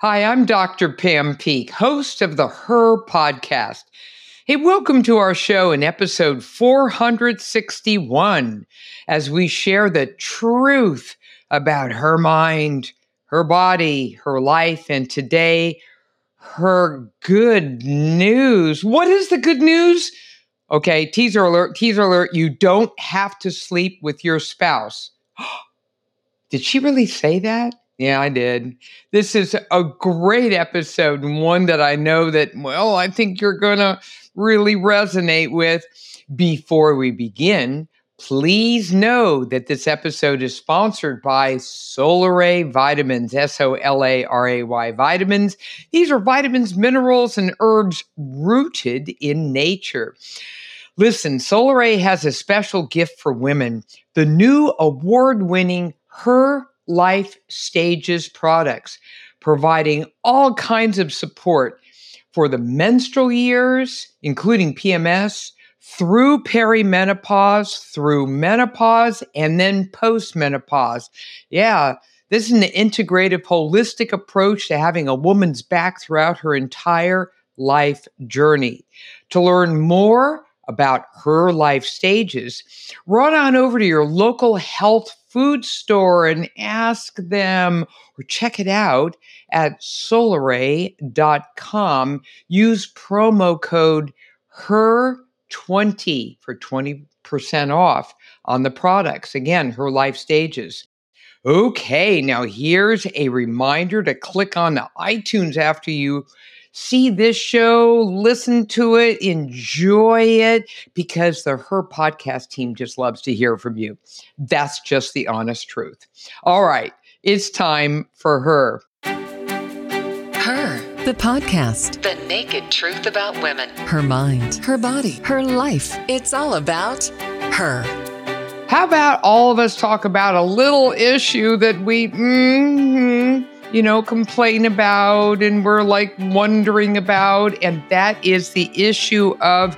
Hi, I'm Dr. Pam Peeke, host of the Her podcast. Hey, welcome to our show in episode 461 as we share the truth about her mind, her body, her life, and today, her good news. What is the good news? Okay, teaser alert, teaser alert. You don't have to sleep with your spouse. Did she really say that? Yeah, I did. This is a great episode, one that I know that, well, I think you're going to really resonate with. Before we begin, please know that this episode is sponsored by Solaray Vitamins, S O L A R A Y Vitamins. These are vitamins, minerals, and herbs rooted in nature. Listen, Solaray has a special gift for women the new award winning Her Life Stages products, providing all kinds of support for the menstrual years, including PMS, through perimenopause, through menopause, and then postmenopause. Yeah, this is an integrative, holistic approach to having a woman's back throughout her entire life journey. To learn more about her life stages, run on over to your local health food store and ask them or check it out at solaray.com. Use promo code HER20 for 20% off on the products. Again, her life stages. Okay, now here's a reminder to click on the iTunes after you see this show, listen to it, enjoy it, because the Her podcast team just loves to hear from you. That's just the honest truth. All right, it's time for Her. Her, the podcast. The naked truth about women. Her mind, her body, her life. It's all about her. How about all of us talk about a little issue that we, mm-hmm, you know, complain about and we're like wondering about, and that is the issue of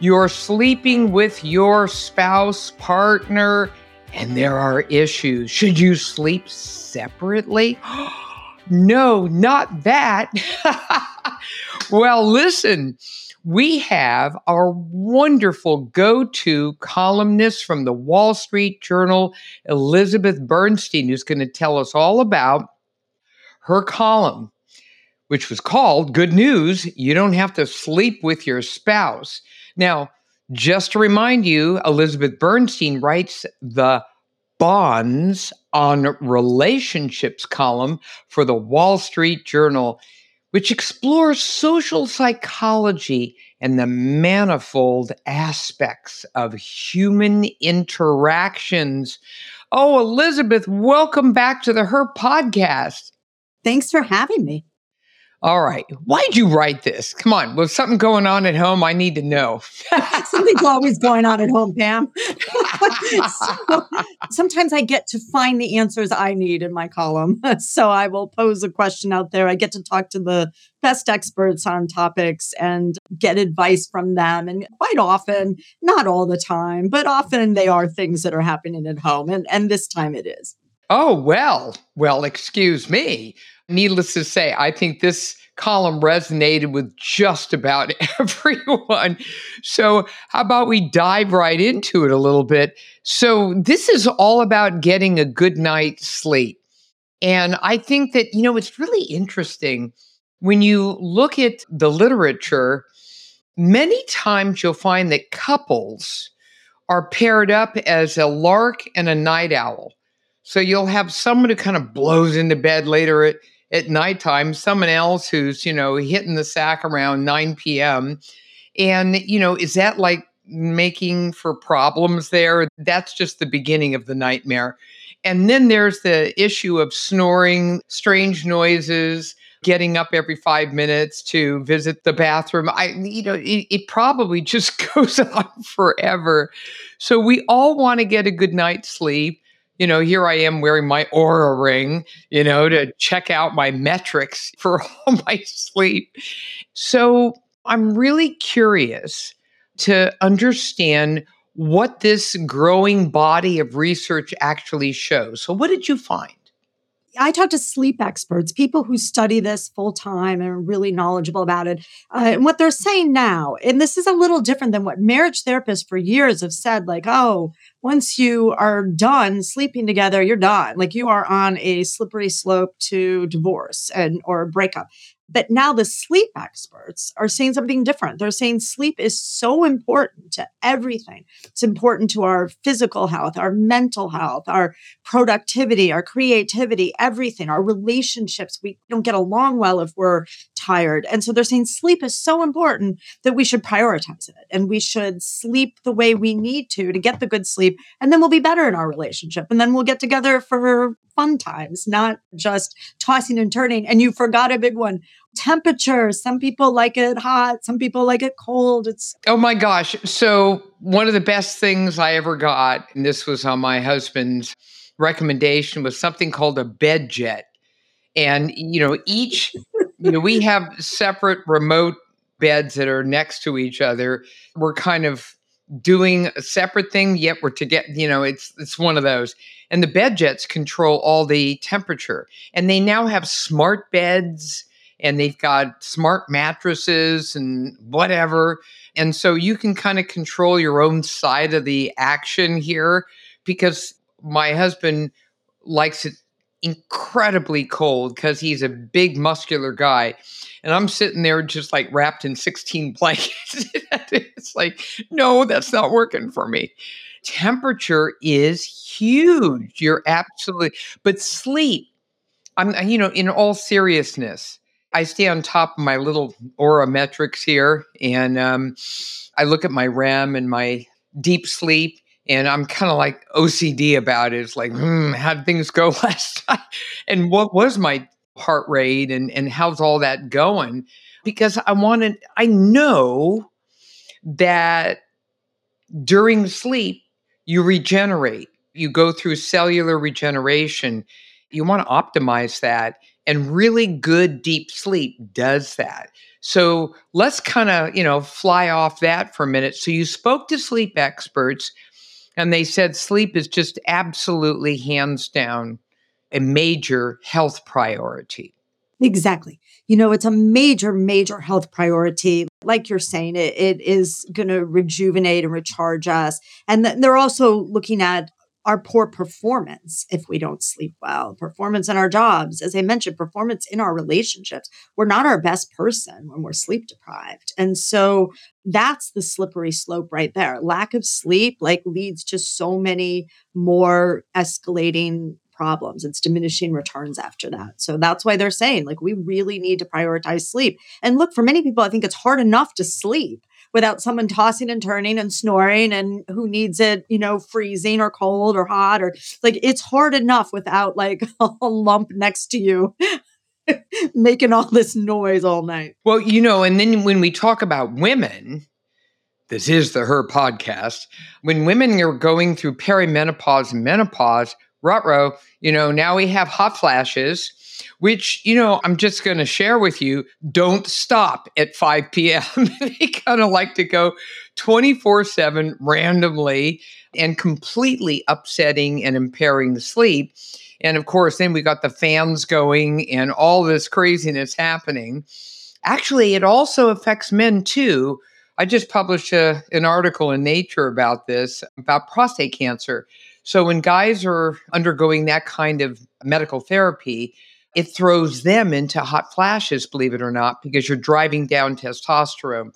you're sleeping with your spouse, partner, and there are issues. Should you sleep separately? no, not that. well, listen, we have our wonderful go to columnist from the Wall Street Journal, Elizabeth Bernstein, who's going to tell us all about her column, which was called Good News You Don't Have to Sleep with Your Spouse. Now, just to remind you, Elizabeth Bernstein writes the Bonds on Relationships column for the Wall Street Journal, which explores social psychology and the manifold aspects of human interactions. Oh, Elizabeth, welcome back to the Her podcast. Thanks for having me. All right. Why'd you write this? Come on. Was something going on at home? I need to know. Something's always going on at home, Pam. so, sometimes I get to find the answers I need in my column. So I will pose a question out there. I get to talk to the best experts on topics and get advice from them. And quite often, not all the time, but often they are things that are happening at home. And, and this time it is. Oh, well, well, excuse me. Needless to say, I think this column resonated with just about everyone. So, how about we dive right into it a little bit? So, this is all about getting a good night's sleep. And I think that, you know, it's really interesting when you look at the literature, many times you'll find that couples are paired up as a lark and a night owl. So you'll have someone who kind of blows into bed later at, at nighttime, someone else who's, you know, hitting the sack around 9 p.m. And, you know, is that like making for problems there? That's just the beginning of the nightmare. And then there's the issue of snoring, strange noises, getting up every five minutes to visit the bathroom. I, you know, it, it probably just goes on forever. So we all want to get a good night's sleep you know, here I am wearing my Oura ring, you know, to check out my metrics for all my sleep. So I'm really curious to understand what this growing body of research actually shows. So, what did you find? I talk to sleep experts, people who study this full time and are really knowledgeable about it. Uh, and what they're saying now, and this is a little different than what marriage therapists for years have said, like, oh, once you are done sleeping together, you're done. Like you are on a slippery slope to divorce and or breakup. But now the sleep experts are saying something different. They're saying sleep is so important to everything. It's important to our physical health, our mental health, our productivity, our creativity, everything, our relationships. We don't get along well if we're tired. And so they're saying sleep is so important that we should prioritize it and we should sleep the way we need to to get the good sleep. And then we'll be better in our relationship. And then we'll get together for fun times, not just tossing and turning. And you forgot a big one temperature. Some people like it hot, some people like it cold. It's Oh my gosh. So, one of the best things I ever got, and this was on my husband's recommendation, was something called a BedJet. And, you know, each, you know, we have separate remote beds that are next to each other. We're kind of doing a separate thing, yet we're together. You know, it's it's one of those. And the BedJets control all the temperature. And they now have smart beds and they've got smart mattresses and whatever. And so you can kind of control your own side of the action here because my husband likes it incredibly cold because he's a big muscular guy and i'm sitting there just like wrapped in 16 blankets. It's like no that's not working for me. Temperature is huge. You're absolutely but sleep i'm you know in all seriousness I stay on top of my little Oura metrics here, and um, I look at my REM and my deep sleep, and I'm kind of like OCD about it. It's like, hmm, how did things go last time? And what was my heart rate, and and how's all that going? Because I wanted, I know that during sleep you regenerate, you go through cellular regeneration. You want to optimize that and really good deep sleep does that. So let's kind of, you know, fly off that for a minute. So you spoke to sleep experts and they said sleep is just absolutely hands down a major health priority. Exactly. You know, it's a major, major health priority. Like you're saying, it, it is going to rejuvenate and recharge us. And th- they're also looking at our poor performance if we don't sleep well, performance in our jobs, as I mentioned, performance in our relationships. We're not our best person when we're sleep deprived. And so that's the slippery slope right there. Lack of sleep like leads to so many more escalating problems. It's diminishing returns after that. Mm. So that's why they're saying like we really need to prioritize sleep. And look, for many people I think it's hard enough to sleep without someone tossing and turning and snoring and who needs it, you know, freezing or cold or hot or like it's hard enough without like a lump next to you. making all this noise all night. Well, you know, and then when we talk about women, this is the her podcast. When women are going through perimenopause and menopause, rutro, you know, now we have hot flashes which, you know, I'm just going to share with you don't stop at 5 p.m. they kind of like to go 24 7 randomly and completely upsetting and impairing the sleep. And of course, then we got the fans going and all this craziness happening. Actually, it also affects men too. I just published a, an article in Nature about this, about prostate cancer. So, when guys are undergoing that kind of medical therapy, it throws them into hot flashes, believe it or not, because you're driving down testosterone.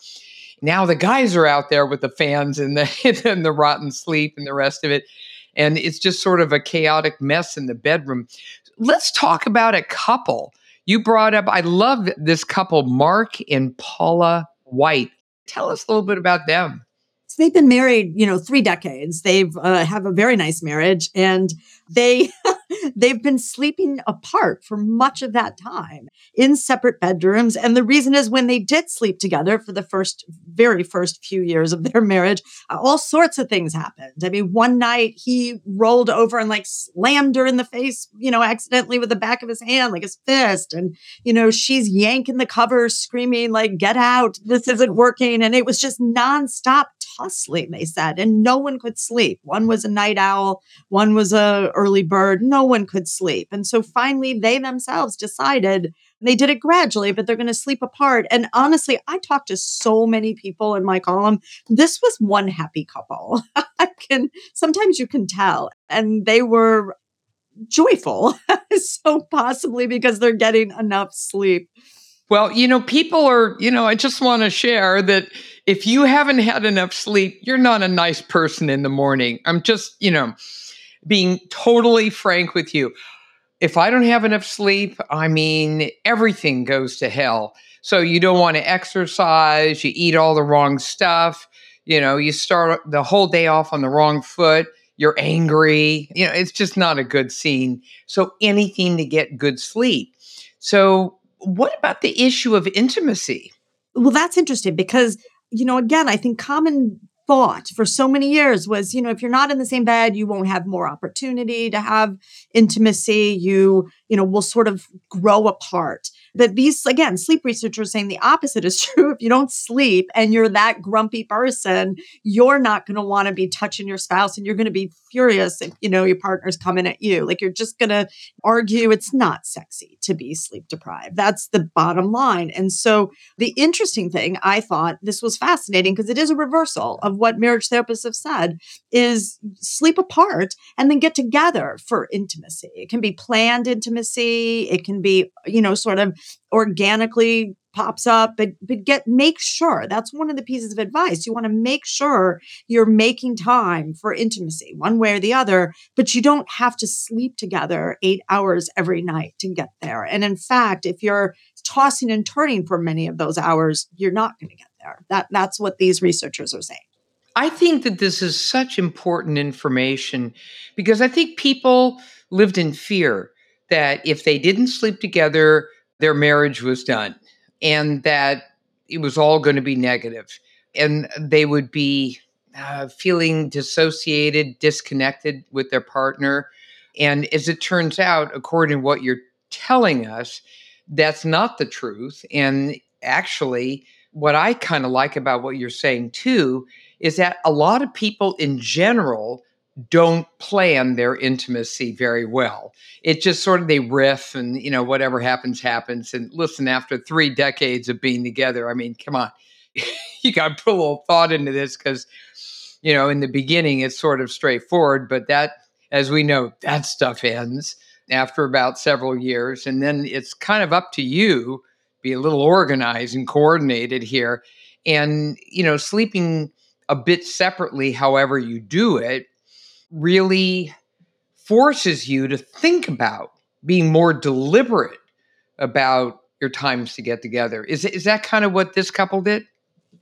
Now the guys are out there with the fans and the and the rotten sleep and the rest of it. And it's just sort of a chaotic mess in the bedroom. Let's talk about a couple. You brought up, I love this couple, Mark and Paula White. Tell us a little bit about them. So they've been married, you know, three decades. They've uh, have a very nice marriage, and they they've been sleeping apart for much of that time in separate bedrooms. And the reason is when they did sleep together for the first, very first few years of their marriage, all sorts of things happened. I mean, one night he rolled over and like slammed her in the face, you know, accidentally with the back of his hand, like his fist. And, you know, she's yanking the covers, screaming, like, get out, this isn't working. And it was just nonstop hustling, they said, and no one could sleep. One was a night owl, one was a early bird. No one could sleep. And so finally they themselves decided and they did it gradually, but they're going to sleep apart. And honestly, I talked to so many people in my column. This was one happy couple. I can sometimes you can tell. And they were joyful. so possibly because they're getting enough sleep. Well, you know, people are, you know, I just want to share that if you haven't had enough sleep, you're not a nice person in the morning. I'm just, you know, being totally frank with you. If I don't have enough sleep, I mean, everything goes to hell. So you don't want to exercise, you eat all the wrong stuff, you know, you start the whole day off on the wrong foot, you're angry. You know, it's just not a good scene. So anything to get good sleep. So what about the issue of intimacy? Well, that's interesting because, you know, again, I think common thought for so many years was, you know, if you're not in the same bed, you won't have more opportunity to have intimacy. You, you know, will sort of grow apart that these again sleep researchers saying the opposite is true if you don't sleep and you're that grumpy person you're not going to want to be touching your spouse and you're going to be furious if you know your partner's coming at you. Like you're just going to argue it's not sexy to be sleep deprived. That's the bottom line. And so the interesting thing i thought this was fascinating because it is a reversal of what marriage therapists have said is sleep apart and then get together for intimacy. It can be planned intimacy. It can be you know sort of organically pops up but but get make sure that's one of the pieces of advice you want to make sure you're making time for intimacy one way or the other but you don't have to sleep together 8 hours every night to get there. And in fact if you're tossing and turning for many of those hours you're not going to get there. That that's what these researchers are saying. I think that this is such important information because I think people lived in fear that if they didn't sleep together their marriage was done and that it was all going to be negative and they would be uh, feeling dissociated, disconnected with their partner. And as it turns out, according to what you're telling us, that's not the truth. And actually, what I kind of like about what you're saying too is that a lot of people in general don't plan their intimacy very well. It just sort of they riff and you know whatever happens happens and listen after 3 decades of being together, I mean, come on. you got to put a little thought into this cuz you know, in the beginning it's sort of straightforward, but that as we know, that stuff ends after about several years and then it's kind of up to you be a little organized and coordinated here and you know, sleeping a bit separately however you do it really forces you to think about being more deliberate about your times to get together. Is, is that kind of what this couple did?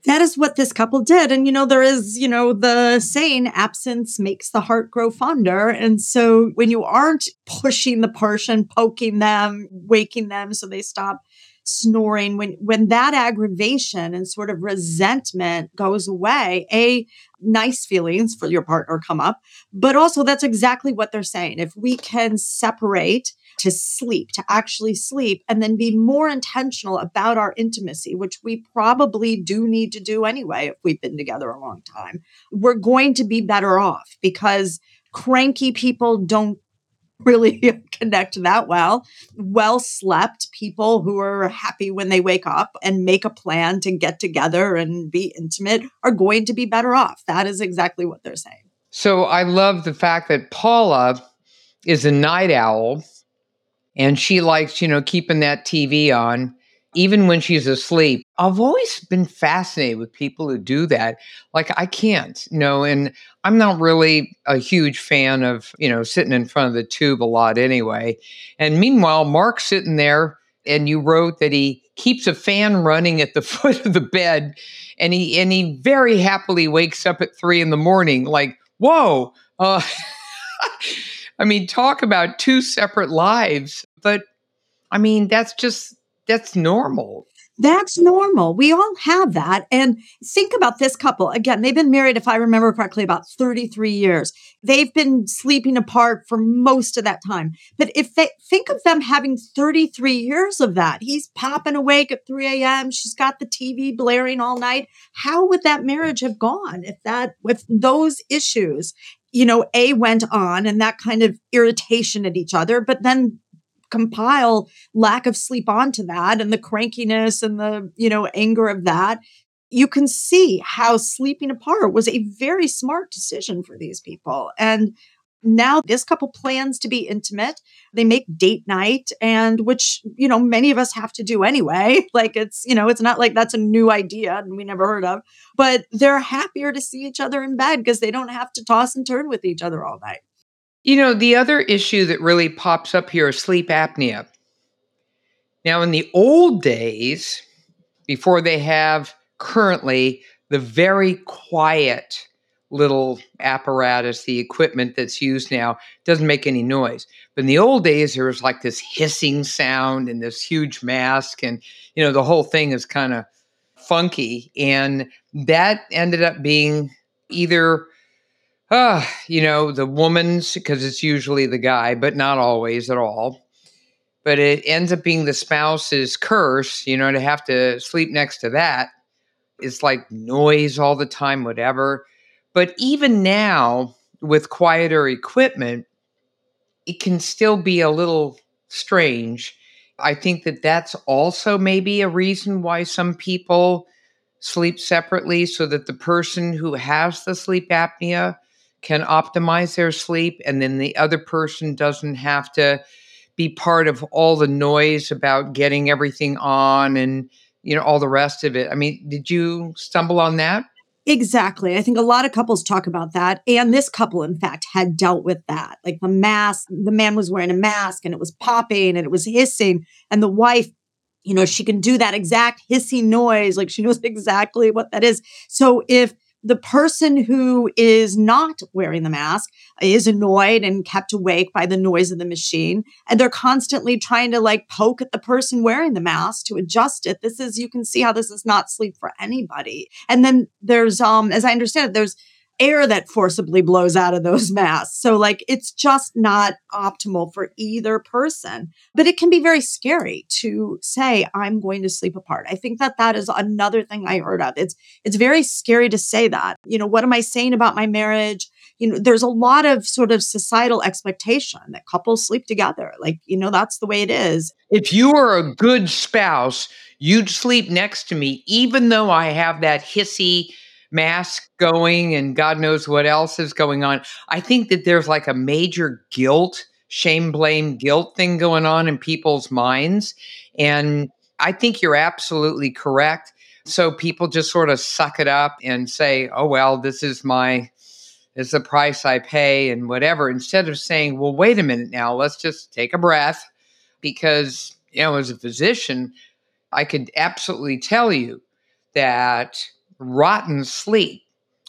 That is what this couple did. And, you know, there is, you know, the saying, absence makes the heart grow fonder. And so when you aren't pushing the person, poking them, waking them so they stop snoring when when that aggravation and sort of resentment goes away a nice feelings for your partner come up but also that's exactly what they're saying. If we can separate to sleep to actually sleep and then be more intentional about our intimacy which we probably do need to do anyway if we've been together a long time we're going to be better off because cranky people don't really connect that well. Well slept people who are happy when they wake up and make a plan to get together and be intimate are going to be better off. That is exactly what they're saying. So I love the fact that Paula is a night owl and she likes, you know, keeping that TV on even when she's asleep. I've always been fascinated with people who do that. Like I can't, you know, and I'm not really a huge fan of, you know, sitting in front of the tube a lot anyway. And meanwhile, Mark's sitting there and you wrote that he keeps a fan running at the foot of the bed and he and he very happily wakes up at three in the morning like whoa uh, i mean talk about two separate lives but i mean that's just that's normal. That's normal. We all have that. And think about this couple. Again, they've been married, if I remember correctly, about 33 years. They've been sleeping apart for most of that time. But if they think of them having 33 years of that, he's popping awake at 3 a.m., she's got the TV blaring all night. How would that marriage have gone if that, with those issues? You know, A went on and that kind of irritation at each other, but then compile lack of sleep onto that and the crankiness and the, you know, anger of that, you can see how sleeping apart was a very smart decision for these people. And now this couple plans to be intimate. They make date night and which, you know, many of us have to do anyway. Like it's, you know, it's not like that's a new idea and we never heard of, but they're happier to see each other in bed because they don't have to toss and turn with each other all night. You know, the other issue that really pops up here is sleep apnea. Now, in the old days, before they have currently the very quiet little apparatus, the equipment that's used now, doesn't make any noise. But in the old days, there was like this hissing sound and this huge mask, and you know, the whole thing is kind of funky. And that ended up being either uh, you know, the woman's, because it's usually the guy, but not always at all. But it ends up being the spouse's curse, you know, to have to sleep next to that. It's like noise all the time, whatever. But even now, with quieter equipment, it can still be a little strange. I think that that's also maybe a reason why some people sleep separately so that the person who has the sleep apnea can optimize their sleep and then the other person doesn't have to be part of all the noise about getting everything on and you know all the rest of it i mean did you stumble on that Exactly. I think a lot of couples talk about that. And this couple, in fact, had dealt with that. Like the mask, the man was wearing a mask and it was popping and it was hissing. And the wife, you know, she can do that exact hissing noise. Like she knows exactly what that is. So if the person who is not wearing the mask is annoyed and kept awake by the noise of the machine and they're constantly trying to like poke at the person wearing the mask to adjust it. This is you can see how this is not sleep for anybody. And then there's um as i understand it there's air that forcibly blows out of those masks. So, like, it's just not optimal for either person. But it can be very scary to say, I'm going to sleep apart. I think that that is another thing I heard of. It's, it's very scary to say that. You know, what am I saying about my marriage? You know, there's a lot of sort of societal expectation that couples sleep together. Like, you know, that's the way it is. If you were a good spouse, you'd sleep next to me, even though I have that hissy, mask going and God knows what else is going on. I think that there's like a major guilt, shame, blame, guilt thing going on in people's minds. And I think you're absolutely correct. So people just sort of suck it up and say, oh, well, this is my. Is the price I pay and whatever, instead of saying, well, wait a minute now, let's just take a breath. Because, you know, as a physician, I could absolutely tell you that rotten sleep,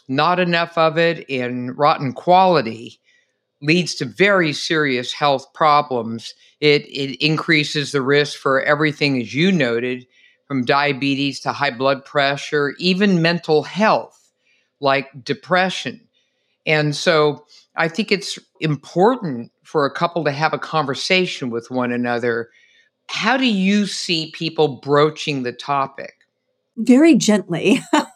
not enough of it in rotten quality, leads to very serious health problems. It, it increases the risk for everything, as you noted, from diabetes to high blood pressure, even mental health like depression. And so I think it's important for a couple to have a conversation with one another. How do you see people broaching the topic? Very gently.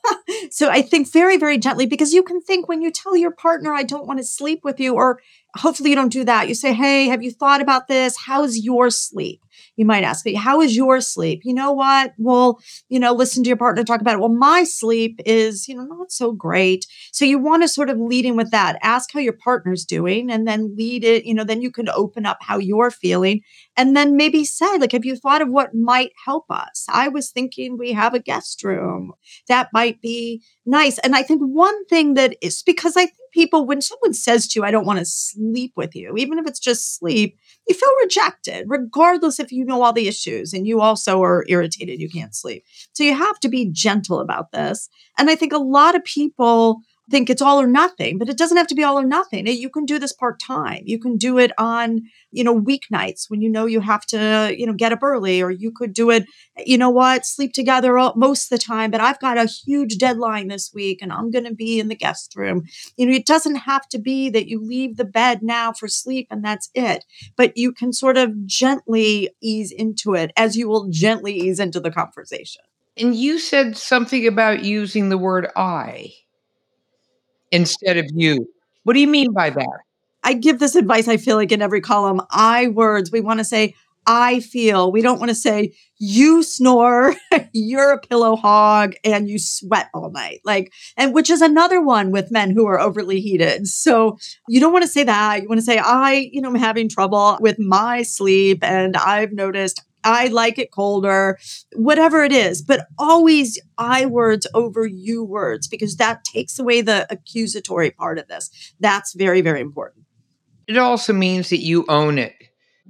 so I think very, very gently because you can think when you tell your partner, I don't want to sleep with you, or hopefully you don't do that. You say, Hey, have you thought about this? How's your sleep? You might ask me, How is your sleep? You know what? Well, you know, listen to your partner talk about it. Well, my sleep is, you know, not so great. So you want to sort of lead in with that. Ask how your partner's doing and then lead it, you know, then you can open up how you're feeling and then maybe say, like, have you thought of what might help us? I was thinking we have a guest room. That might be nice. And I think one thing that is because I people, when someone says to you, I don't want to sleep with you, even if it's just sleep, you feel rejected, regardless if you know all the issues and you also are irritated, you can't sleep. So you have to be gentle about this. And I think a lot of people think it's all or nothing, but it doesn't have to be all or nothing. You can do this part time. You can do it on, you know, weeknights when you know you have to, you know, get up early, or you could do it, you know what, sleep together all, most of the time. But I've got a huge deadline this week and I'm going to be in the guest room. You know, it doesn't have to be that you leave the bed now for sleep and that's it, but you can sort of gently ease into it as you will gently ease into the conversation. And you said something about using the word I instead of you. What do you mean by that? I give this advice, I feel like in every column, I words. We want to say, I feel. We don't want to say, you snore, you're a pillow hog, and you sweat all night. Like, and which is another one with men who are overly heated. So you don't want to say that. You want to say, I, you know, I'm having trouble with my sleep, and I've noticed I like it colder, whatever it is, but always I words over you words because that takes away the accusatory part of this. That's very, very important. It also means that you own it.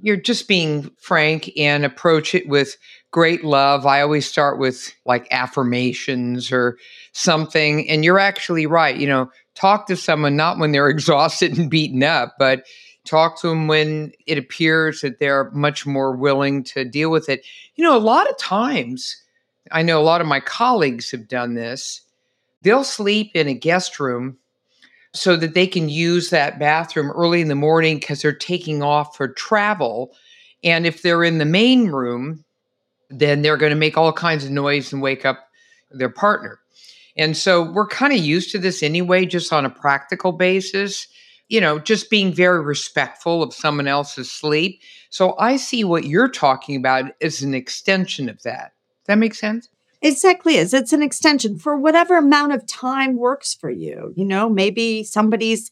You're just being frank and approach it with great love. I always start with like affirmations or something. And you're actually right. You know, talk to someone not when they're exhausted and beaten up, but talk to them when it appears that they're much more willing to deal with it. You know, a lot of times, I know a lot of my colleagues have done this. They'll sleep in a guest room so that they can use that bathroom early in the morning because they're taking off for travel. And if they're in the main room, then they're going to make all kinds of noise and wake up their partner. And so we're kind of used to this anyway, just on a practical basis you know, just being very respectful of someone else's sleep. So I see what you're talking about as an extension of that. That makes sense? Exactly is. It's an extension for whatever amount of time works for you. You know, maybe somebody's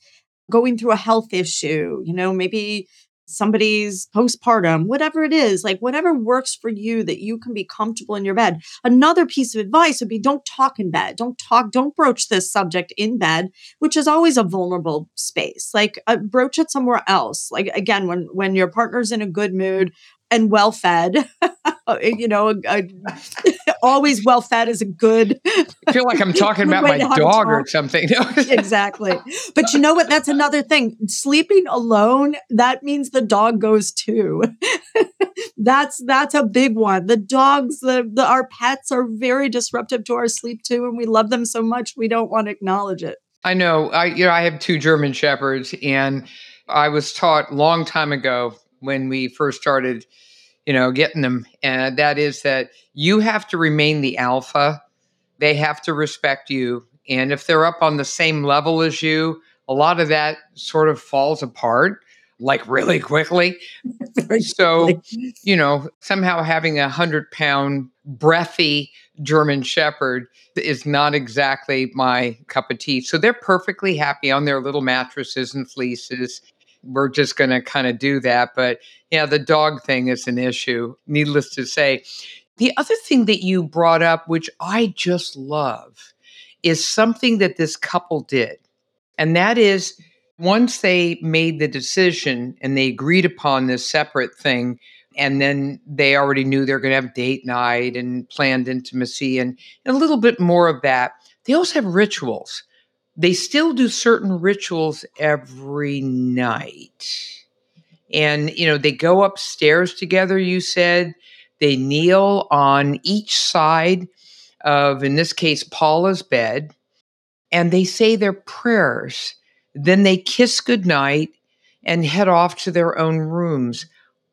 going through a health issue, you know, maybe somebody's postpartum, whatever it is, like whatever works for you that you can be comfortable in your bed. Another piece of advice would be don't talk in bed. Don't talk, don't broach this subject in bed, which is always a vulnerable space. Like uh, broach it somewhere else. Like again, when when your partner's in a good mood and well fed, you know, a, always well fed is a good. I feel like I'm talking about my dog or something. exactly. But you know what? That's another thing. Sleeping alone, that means the dog goes too. that's that's a big one. The dogs, the, the our pets are very disruptive to our sleep too, and we love them so much we don't want to acknowledge it. I know. I you know I have two German shepherds, and I was taught long time ago when we first started you know, getting them. And that is that you have to remain the alpha. They have to respect you. And if they're up on the same level as you, a lot of that sort of falls apart like really quickly. so, you know, somehow having a hundred pound breathy German Shepherd is not exactly my cup of tea. So they're perfectly happy on their little mattresses and fleeces we're just going to kind of do that. But yeah, the dog thing is an issue, needless to say. The other thing that you brought up, which I just love, is something that this couple did. And that is once they made the decision and they agreed upon this separate thing, and then they already knew they're going to have date night and planned intimacy and, and a little bit more of that. They also have rituals they still do certain rituals every night. And, you know, they go upstairs together, you said. They kneel on each side of, in this case, Paula's bed, and they say their prayers. Then they kiss goodnight and head off to their own rooms.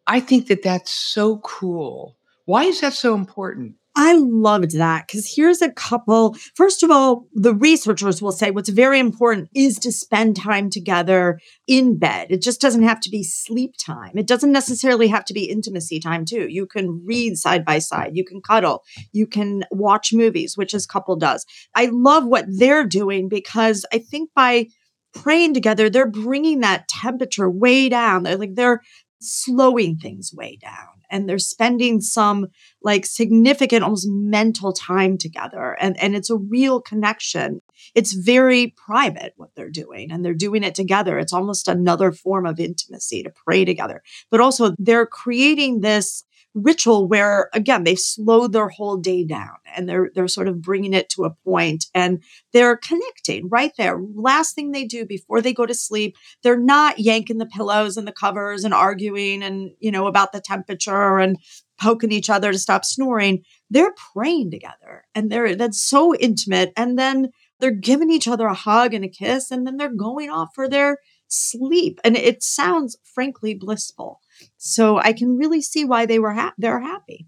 I think that that's so cool. Why is that so important? I loved that because here's a couple. First of all, the researchers will say what's very important is to spend time together in bed. It just doesn't have to be sleep time. It doesn't necessarily have to be intimacy time, too. You can read side by side, you can cuddle, you can watch movies, which this couple does. I love what they're doing because I think by praying together, they're bringing that temperature way down. They're like, they're slowing things way down and they're spending some like significant almost mental time together and and it's a real connection. It's very private what they're doing and they're doing it together. It's almost another form of intimacy to pray together. But also they're creating this ritual where again they've slowed their whole day down and they're they're sort of bringing it to a point and they're connecting right there. Last thing they do before they go to sleep they're not yanking the pillows and the covers and arguing and you know about the temperature and poking each other to stop snoring. They're praying together and they're that's so intimate. And then they're giving each other a hug and a kiss and then they're going off for their sleep. And it sounds frankly blissful so I can really see why they were ha- they're happy.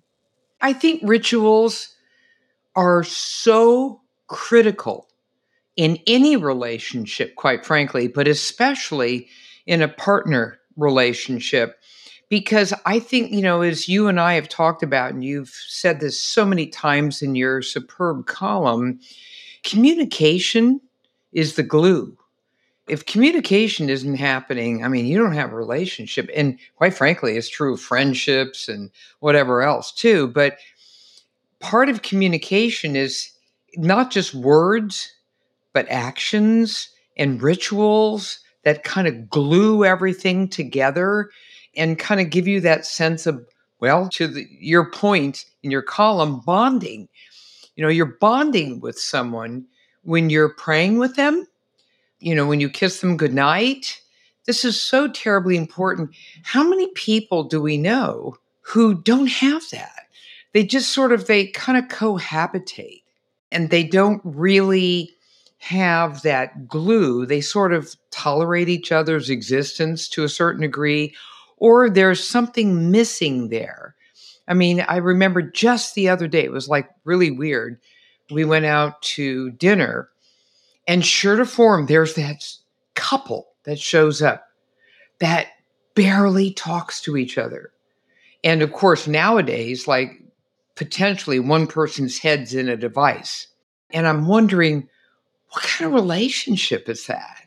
I think rituals are so critical in any relationship, quite frankly, but especially in a partner relationship. Because I think, you know, as you and I have talked about, and you've said this so many times in your superb column, communication is the glue if communication isn't happening, I mean, you don't have a relationship. And quite frankly, it's true of friendships and whatever else too. But part of communication is not just words, but actions and rituals that kind of glue everything together and kind of give you that sense of, well, to the, your point in your column, bonding. You know, you're bonding with someone when you're praying with them you know, when you kiss them goodnight. This is so terribly important. How many people do we know who don't have that? They just sort of they kind of cohabitate and they don't really have that glue. They sort of tolerate each other's existence to a certain degree, or there's something missing there. I mean, I remember just the other day, it was like really weird. We went out to dinner and sure to form, there's that couple that shows up that barely talks to each other. And of course, nowadays, like potentially one person's head's in a device. And I'm wondering, what kind of relationship is that?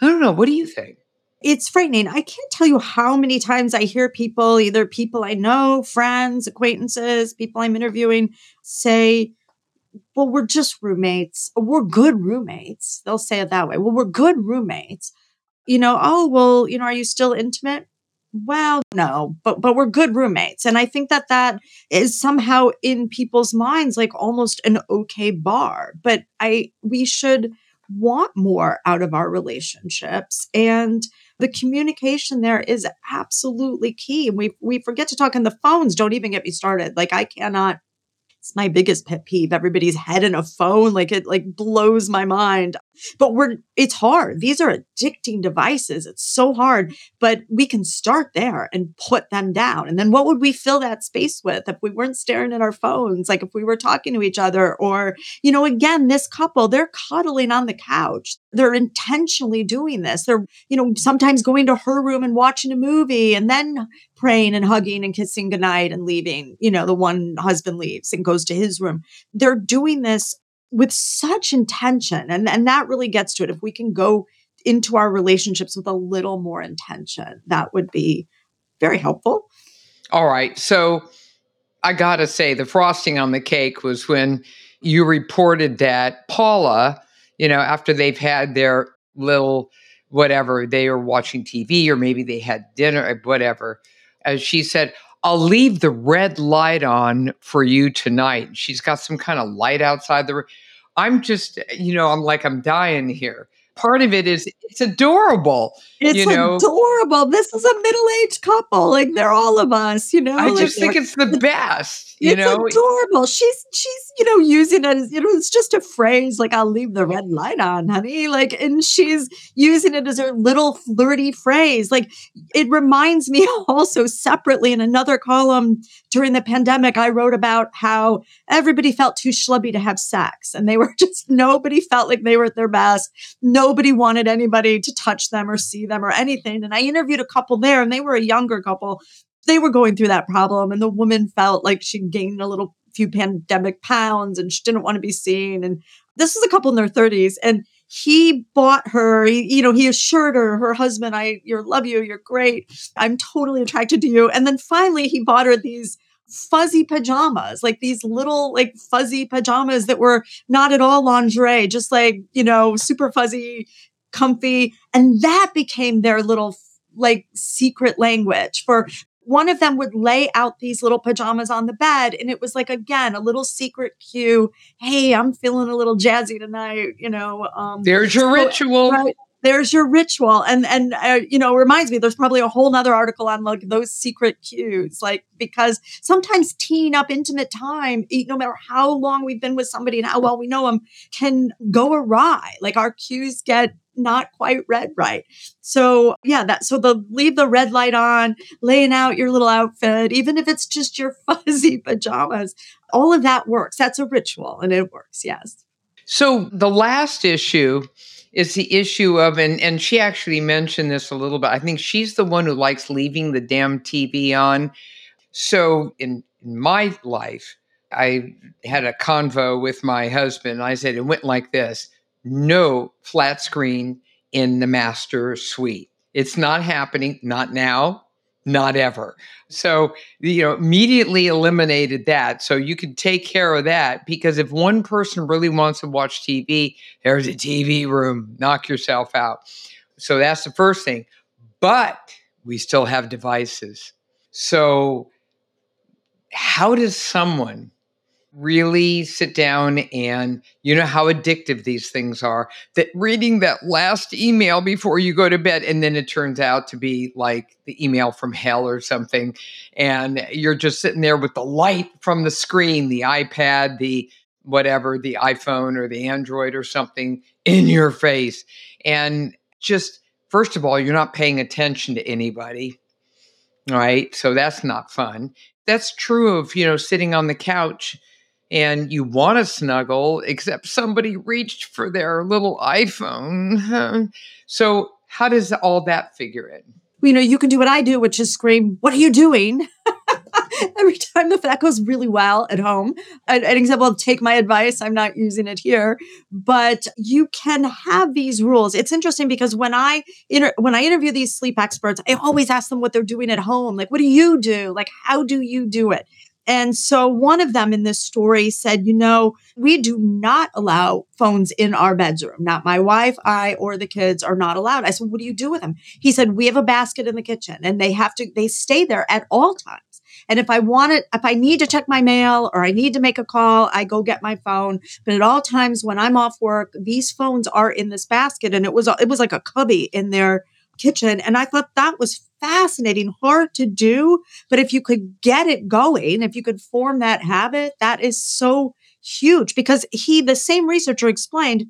I don't know. What do you think? It's frightening. I can't tell you how many times I hear people, either people I know, friends, acquaintances, people I'm interviewing, say, well, we're just roommates. We're good roommates. They'll say it that way. Well, we're good roommates. You know, oh, well, you know, are you still intimate? Well, no, but but we're good roommates. And I think that that is somehow in people's minds like almost an okay bar. But I we should want more out of our relationships and the communication there is absolutely key. And we we forget to talk on the phones. Don't even get me started. Like I cannot it's my biggest pet peeve. Everybody's head in a phone, like it like blows my mind. But we're it's hard. These are addicting devices. It's so hard, but we can start there and put them down. And then what would we fill that space with if we weren't staring at our phones, like if we were talking to each other or, you know, again, this couple, they're cuddling on the couch. They're intentionally doing this. They're, you know, sometimes going to her room and watching a movie and then praying and hugging and kissing goodnight and leaving. You know, the one husband leaves and goes to his room. They're doing this with such intention. And, and that really gets to it. If we can go into our relationships with a little more intention, that would be very helpful. All right. So I got to say, the frosting on the cake was when you reported that Paula, you know, after they've had their little whatever, they were watching TV or maybe they had dinner, whatever. As she said, I'll leave the red light on for you tonight. She's got some kind of light outside the room. I'm just, you know, I'm like, I'm dying here part of it is it's adorable. It's you know? adorable. This is a middle-aged couple. Like they're all of us, you know. I like just think it's the best. You it's know, adorable. She's she's you know using it as you know it's just a phrase like I'll leave the red light on, honey. Like and she's using it as her little flirty phrase. Like it reminds me also separately in another column during the pandemic, I wrote about how everybody felt too schlubby to have sex, and they were just nobody felt like they were at their best. Nobody wanted anybody to touch them or see them or anything. And I interviewed a couple there, and they were a younger couple. They were going through that problem and the woman felt like she gained a little few pandemic pounds and she didn't want to be seen. And this was a couple in their 30s and he bought her he, you know he assured her her husband i you're love you you're great. I'm totally attracted to you. And then finally he bought her these fuzzy pajamas like these little like fuzzy pajamas that were not at all lingerie just like you know super fuzzy comfy and that became their little like secret language for one of them would lay out these little pajamas on the bed. And it was like, again, a little secret cue. Hey, I'm feeling a little jazzy tonight, you know. Um, There's your so- ritual. Right. There's your ritual. And, and, uh, you know, reminds me, there's probably a whole nother article on like those secret cues, like, because sometimes teeing up intimate time, no matter how long we've been with somebody and how well we know them, can go awry. Like our cues get not quite read right. So yeah, that so the leave the red light on, laying out your little outfit, even if it's just your fuzzy pajamas, all of that works. That's a ritual and it works. Yes. So the last issue is the issue of and and she actually mentioned this a little bit. I think she's the one who likes leaving the damn TV on. So in, in my life, I had a convo with my husband. I said it went like this: no flat screen in the master suite. It's not happening, not now, not ever. So, you know, immediately eliminated that. So you could take care of that because if one person really wants to watch TV, there's a TV room. Knock yourself out. So that's the first thing. But we still have devices. So, how does someone really sit down and you know how addictive these things are that reading that last email before you go to bed and then it turns out to be like the email from hell or something and you're just sitting there with the light from the screen the ipad the whatever the iphone or the android or something in your face and just first of all you're not paying attention to anybody right? So that's not fun. That's true of you know sitting on the couch and you want to snuggle, except somebody reached for their little iPhone. so, how does all that figure in? You know, you can do what I do, which is scream, What are you doing? Every time that goes really well at home. An, an example, take my advice. I'm not using it here, but you can have these rules. It's interesting because when I inter- when I interview these sleep experts, I always ask them what they're doing at home. Like, what do you do? Like, how do you do it? And so one of them in this story said, you know, we do not allow phones in our bedroom. Not my wife, I, or the kids are not allowed. I said, what do you do with them? He said, we have a basket in the kitchen and they have to, they stay there at all times. And if I want it, if I need to check my mail or I need to make a call, I go get my phone. But at all times when I'm off work, these phones are in this basket. And it was, it was like a cubby in their kitchen. And I thought that was fascinating, hard to do. But if you could get it going, if you could form that habit, that is so huge because he, the same researcher explained,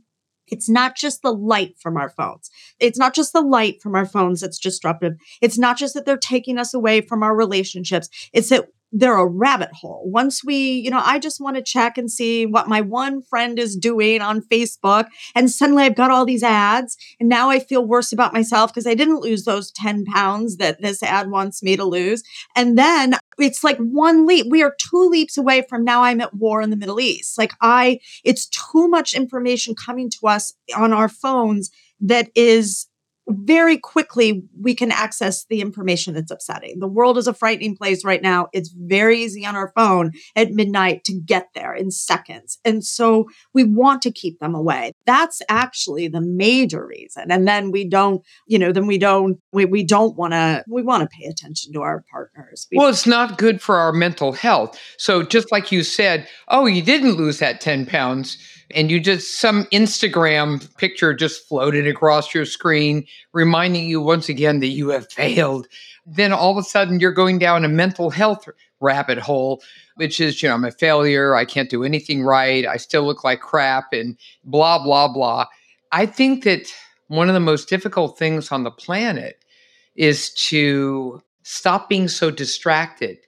it's not just the light from our phones. It's not just the light from our phones that's disruptive. It's not just that they're taking us away from our relationships. It's that they're a rabbit hole. Once we, you know, I just want to check and see what my one friend is doing on Facebook. And suddenly I've got all these ads. And now I feel worse about myself because I didn't lose those 10 pounds that this ad wants me to lose. And then it's like one leap. We are two leaps away from now I'm at war in the Middle East. Like I, it's too much information coming to us on our phones that is very quickly we can access the information that's upsetting. The world is a frightening place right now. It's very easy on our phone at midnight to get there in seconds. And so we want to keep them away. That's actually the major reason. And then we don't, you know, then we don't, we, we don't want to, we want to pay attention to our partners. Well, it's not good for our mental health. So just like you said, oh, you didn't lose that 10 pounds and you just some Instagram picture just floated across your screen, reminding you once again that you have failed. Then all of a sudden you're going down a mental health rabbit hole, which is, you know, I'm a failure. I can't do anything right. I still look like crap and blah, blah, blah. I think that one of the most difficult things on the planet is to stop being so distracted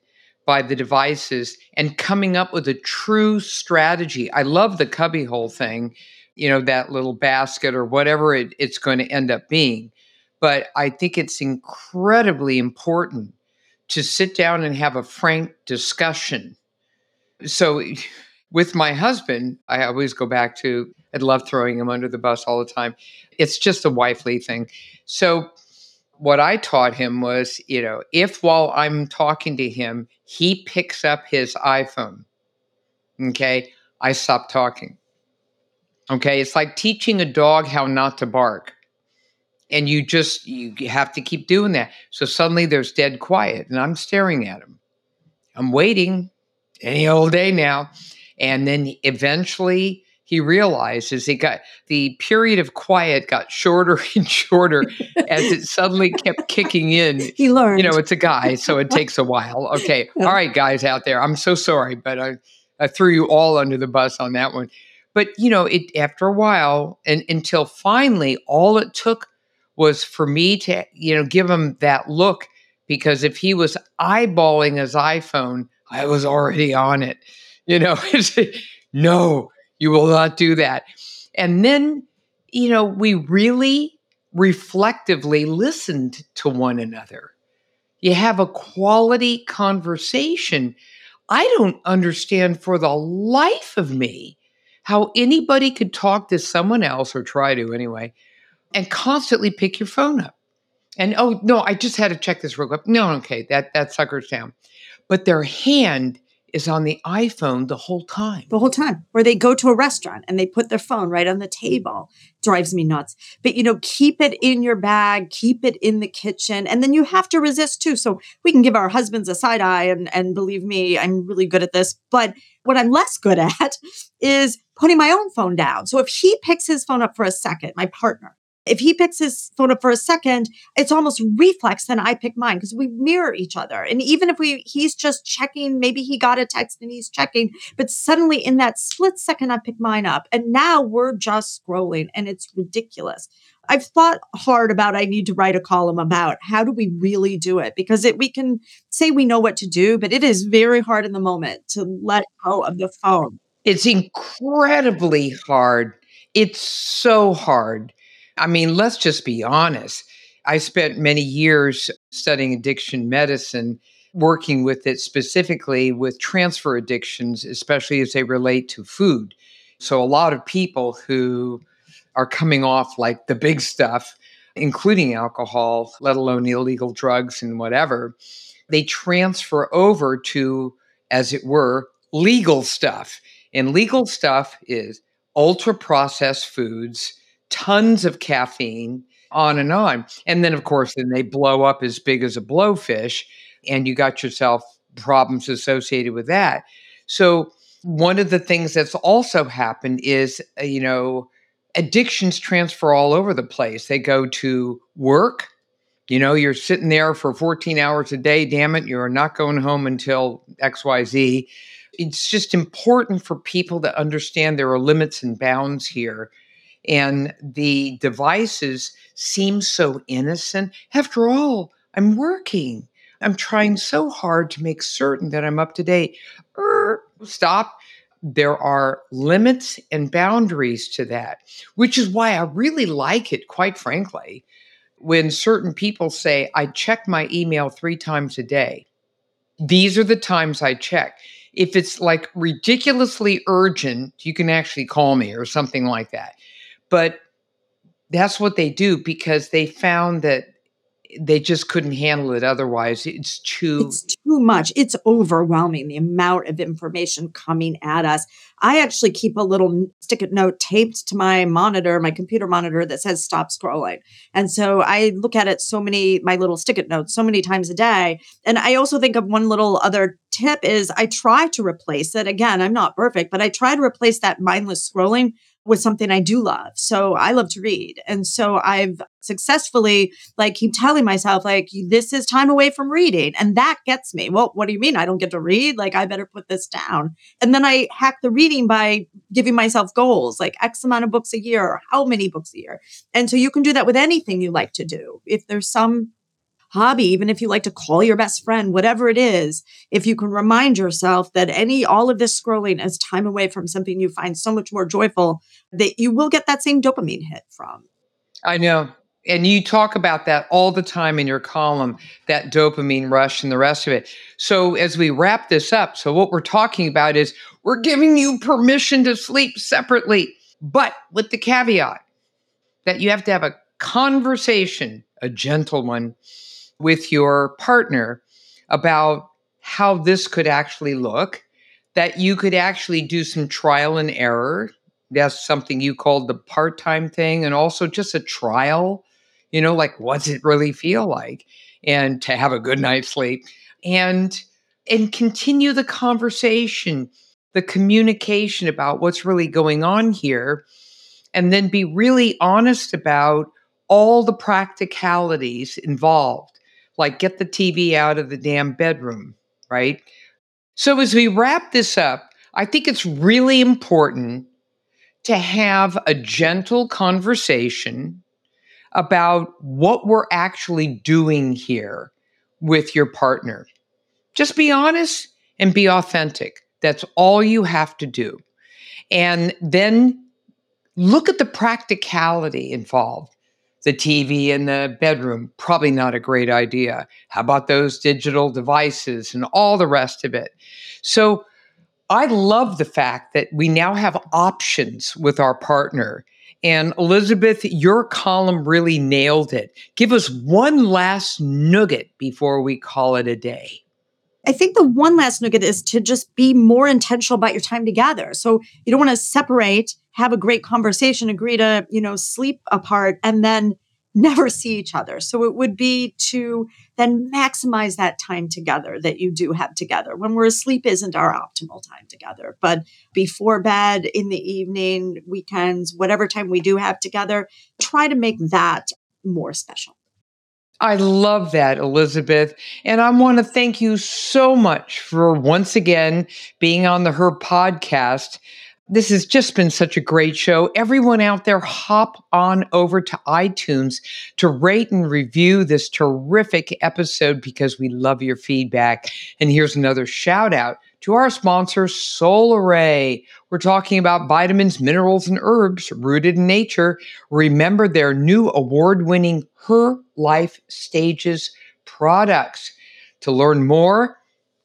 by the devices and coming up with a true strategy. I love the cubbyhole thing, you know, that little basket or whatever it, it's going to end up being. But I think it's incredibly important to sit down and have a frank discussion. So, with my husband, I always go back to, I love throwing him under the bus all the time. It's just a wifely thing. So, what I taught him was, you know, if while I'm talking to him, he picks up his iPhone, okay, I stop talking. Okay, it's like teaching a dog how not to bark. And you just you have to keep doing that. So suddenly there's dead quiet and I'm staring at him. I'm waiting any old day now. And then eventually he realizes he got the period of quiet got shorter and shorter as it suddenly kept kicking in. He learned. You know, it's a guy, so it takes a while. Okay. All right, guys out there. I'm so sorry, but I, I threw you all under the bus on that one. But you know, it after a while, and until finally all it took was for me to, you know, give him that look because if he was eyeballing his iPhone, I was already on it. You know, no, you will not do that. And then, you know, we really reflectively listened to one another. You have a quality conversation. I don't understand for the life of me how anybody could talk to someone else or try to anyway and constantly pick your phone up. And oh no, I just had to check this real quick. No, okay, that that sucker's down. But their hand is on the iPhone the whole time. the whole time. Or they go to a restaurant and they put their phone right on the table. Drives me nuts. But you know, keep it in your bag, keep it in the kitchen, and then you have to resist too. So we can give our husbands a side eye, and and believe me, I'm really good at this. But what I'm less good at is putting my own phone down. So if he picks his phone up for a second, my partner, if he picks his phone up for a second, it's almost reflex. Then I pick mine because we mirror each other. And even if we, he's just checking, maybe he got a text and he's checking, but suddenly in that split second, I pick mine up. And now we're just scrolling and it's ridiculous. I've thought hard about I need to write a column about how do we really do it because it, we can say we know what to do, but it is very hard in the moment to let go of the phone. It's incredibly hard. It's so hard. I mean, let's just be honest. I spent many years studying addiction medicine, working with it specifically with transfer addictions, especially as they relate to food. So, a lot of people who are coming off like the big stuff, including alcohol, let alone illegal drugs and whatever, they transfer over to, as it were, legal stuff. And legal stuff is ultra processed foods, tons of caffeine, on and on. And then, of course, then they blow up as big as a blowfish, and you got yourself problems associated with that. So, one of the things that's also happened is, uh, you know, addictions transfer all over the place. They go to work. You know, you're sitting there for 14 hours a day. Damn it, you're not going home until XYZ. It's just important for people to understand there are limits and bounds here and the devices seem so innocent. After all, I'm working. I'm trying so hard to make certain that I'm up to date. Er, stop. There are limits and boundaries to that, which is why I really like it, quite frankly, when certain people say, I check my email three times a day. These are the times I check. If it's like ridiculously urgent, you can actually call me or something like that. But that's what they do because they found that they just couldn't handle it otherwise. It's too It's too much. It's overwhelming the amount of information coming at us. I actually keep a little stick it note taped to my monitor, my computer monitor that says stop scrolling. And so I look at it so many, my little stick it notes so many times a day. And I also think of one little other tip is I try to replace it. Again, I'm not perfect, but I try to replace that mindless scrolling with something I do love. So I love to read. And so I've successfully like keep telling myself like this is time away from reading and that gets me. Well, what do you mean I don't get to read? Like I better put this down. And then I hack the reading by giving myself goals like X amount of books a year or how many books a year. And so you can do that with anything you like to do. If there's some hobby, even if you like to call your best friend, whatever it is, if you can remind yourself that any, all of this scrolling is time away from something you find so much more joyful, that you will get that same dopamine hit from. I know. And you talk about that all the time in your column, that dopamine rush and the rest of it. So, as we wrap this up, so what we're talking about is we're giving you permission to sleep separately, but with the caveat that you have to have a conversation, a gentle one, with your partner about how this could actually look, that you could actually do some trial and error. That's something you called the part time thing, and also just a trial. You know, like what's it really feel like? And to have a good night's sleep and and continue the conversation, the communication about what's really going on here and then be really honest about all the practicalities involved, like get the TV out of the damn bedroom, right? So, as we wrap this up, I think it's really important to have a gentle conversation about what we're actually doing here with your partner. Just be honest and be authentic. That's all you have to do. And then look at the practicality involved. The TV in the bedroom, probably not a great idea. How about those digital devices and all the rest of it? So, I love the fact that we now have options with our partner. And Elizabeth, your column really nailed it. Give us one last nugget before we call it a day. I think the one last nugget is to just be more intentional about your time together. So you don't want to separate, have a great conversation, agree to, you know, sleep apart and then never see each other. So it would be to then maximize that time together that you do have together. When we're asleep isn't our optimal time together, but before bed, in the evening, weekends, whatever time we do have together, try to make that more special. I love that, Elizabeth. And I want to thank you so much for once again being on the Her podcast. This has just been such a great show. Everyone out there, hop on over to iTunes to rate and review this terrific episode because we love your feedback. And here's another shout out to our sponsor, Solaray. We're talking about vitamins, minerals, and herbs rooted in nature. Remember their new award winning Her Life Stages products. To learn more,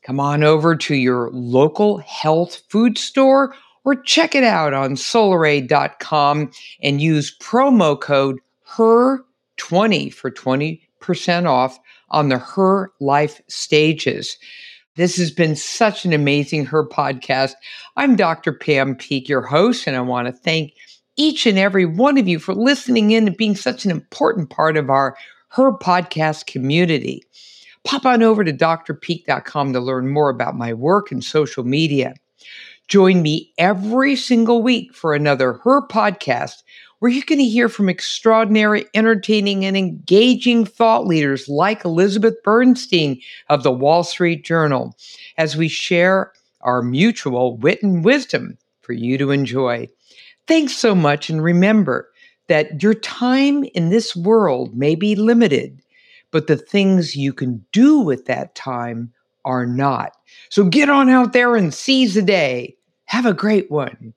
come on over to your local health food store or check it out on solaray.com and use promo code HER20 for 20% off on the Her Life Stages. This has been such an amazing Her podcast. I'm Dr. Pam Peeke, your host, and I want to thank each and every one of you for listening in and being such an important part of our Her podcast community. Pop on over to drpeeke.com to learn more about my work and social media. Join me every single week for another Her podcast where you're going to hear from extraordinary, entertaining, and engaging thought leaders like Elizabeth Bernstein of the Wall Street Journal as we share our mutual wit and wisdom for you to enjoy. Thanks so much, and remember that your time in this world may be limited, but the things you can do with that time are not. So get on out there and seize the day. Have a great one.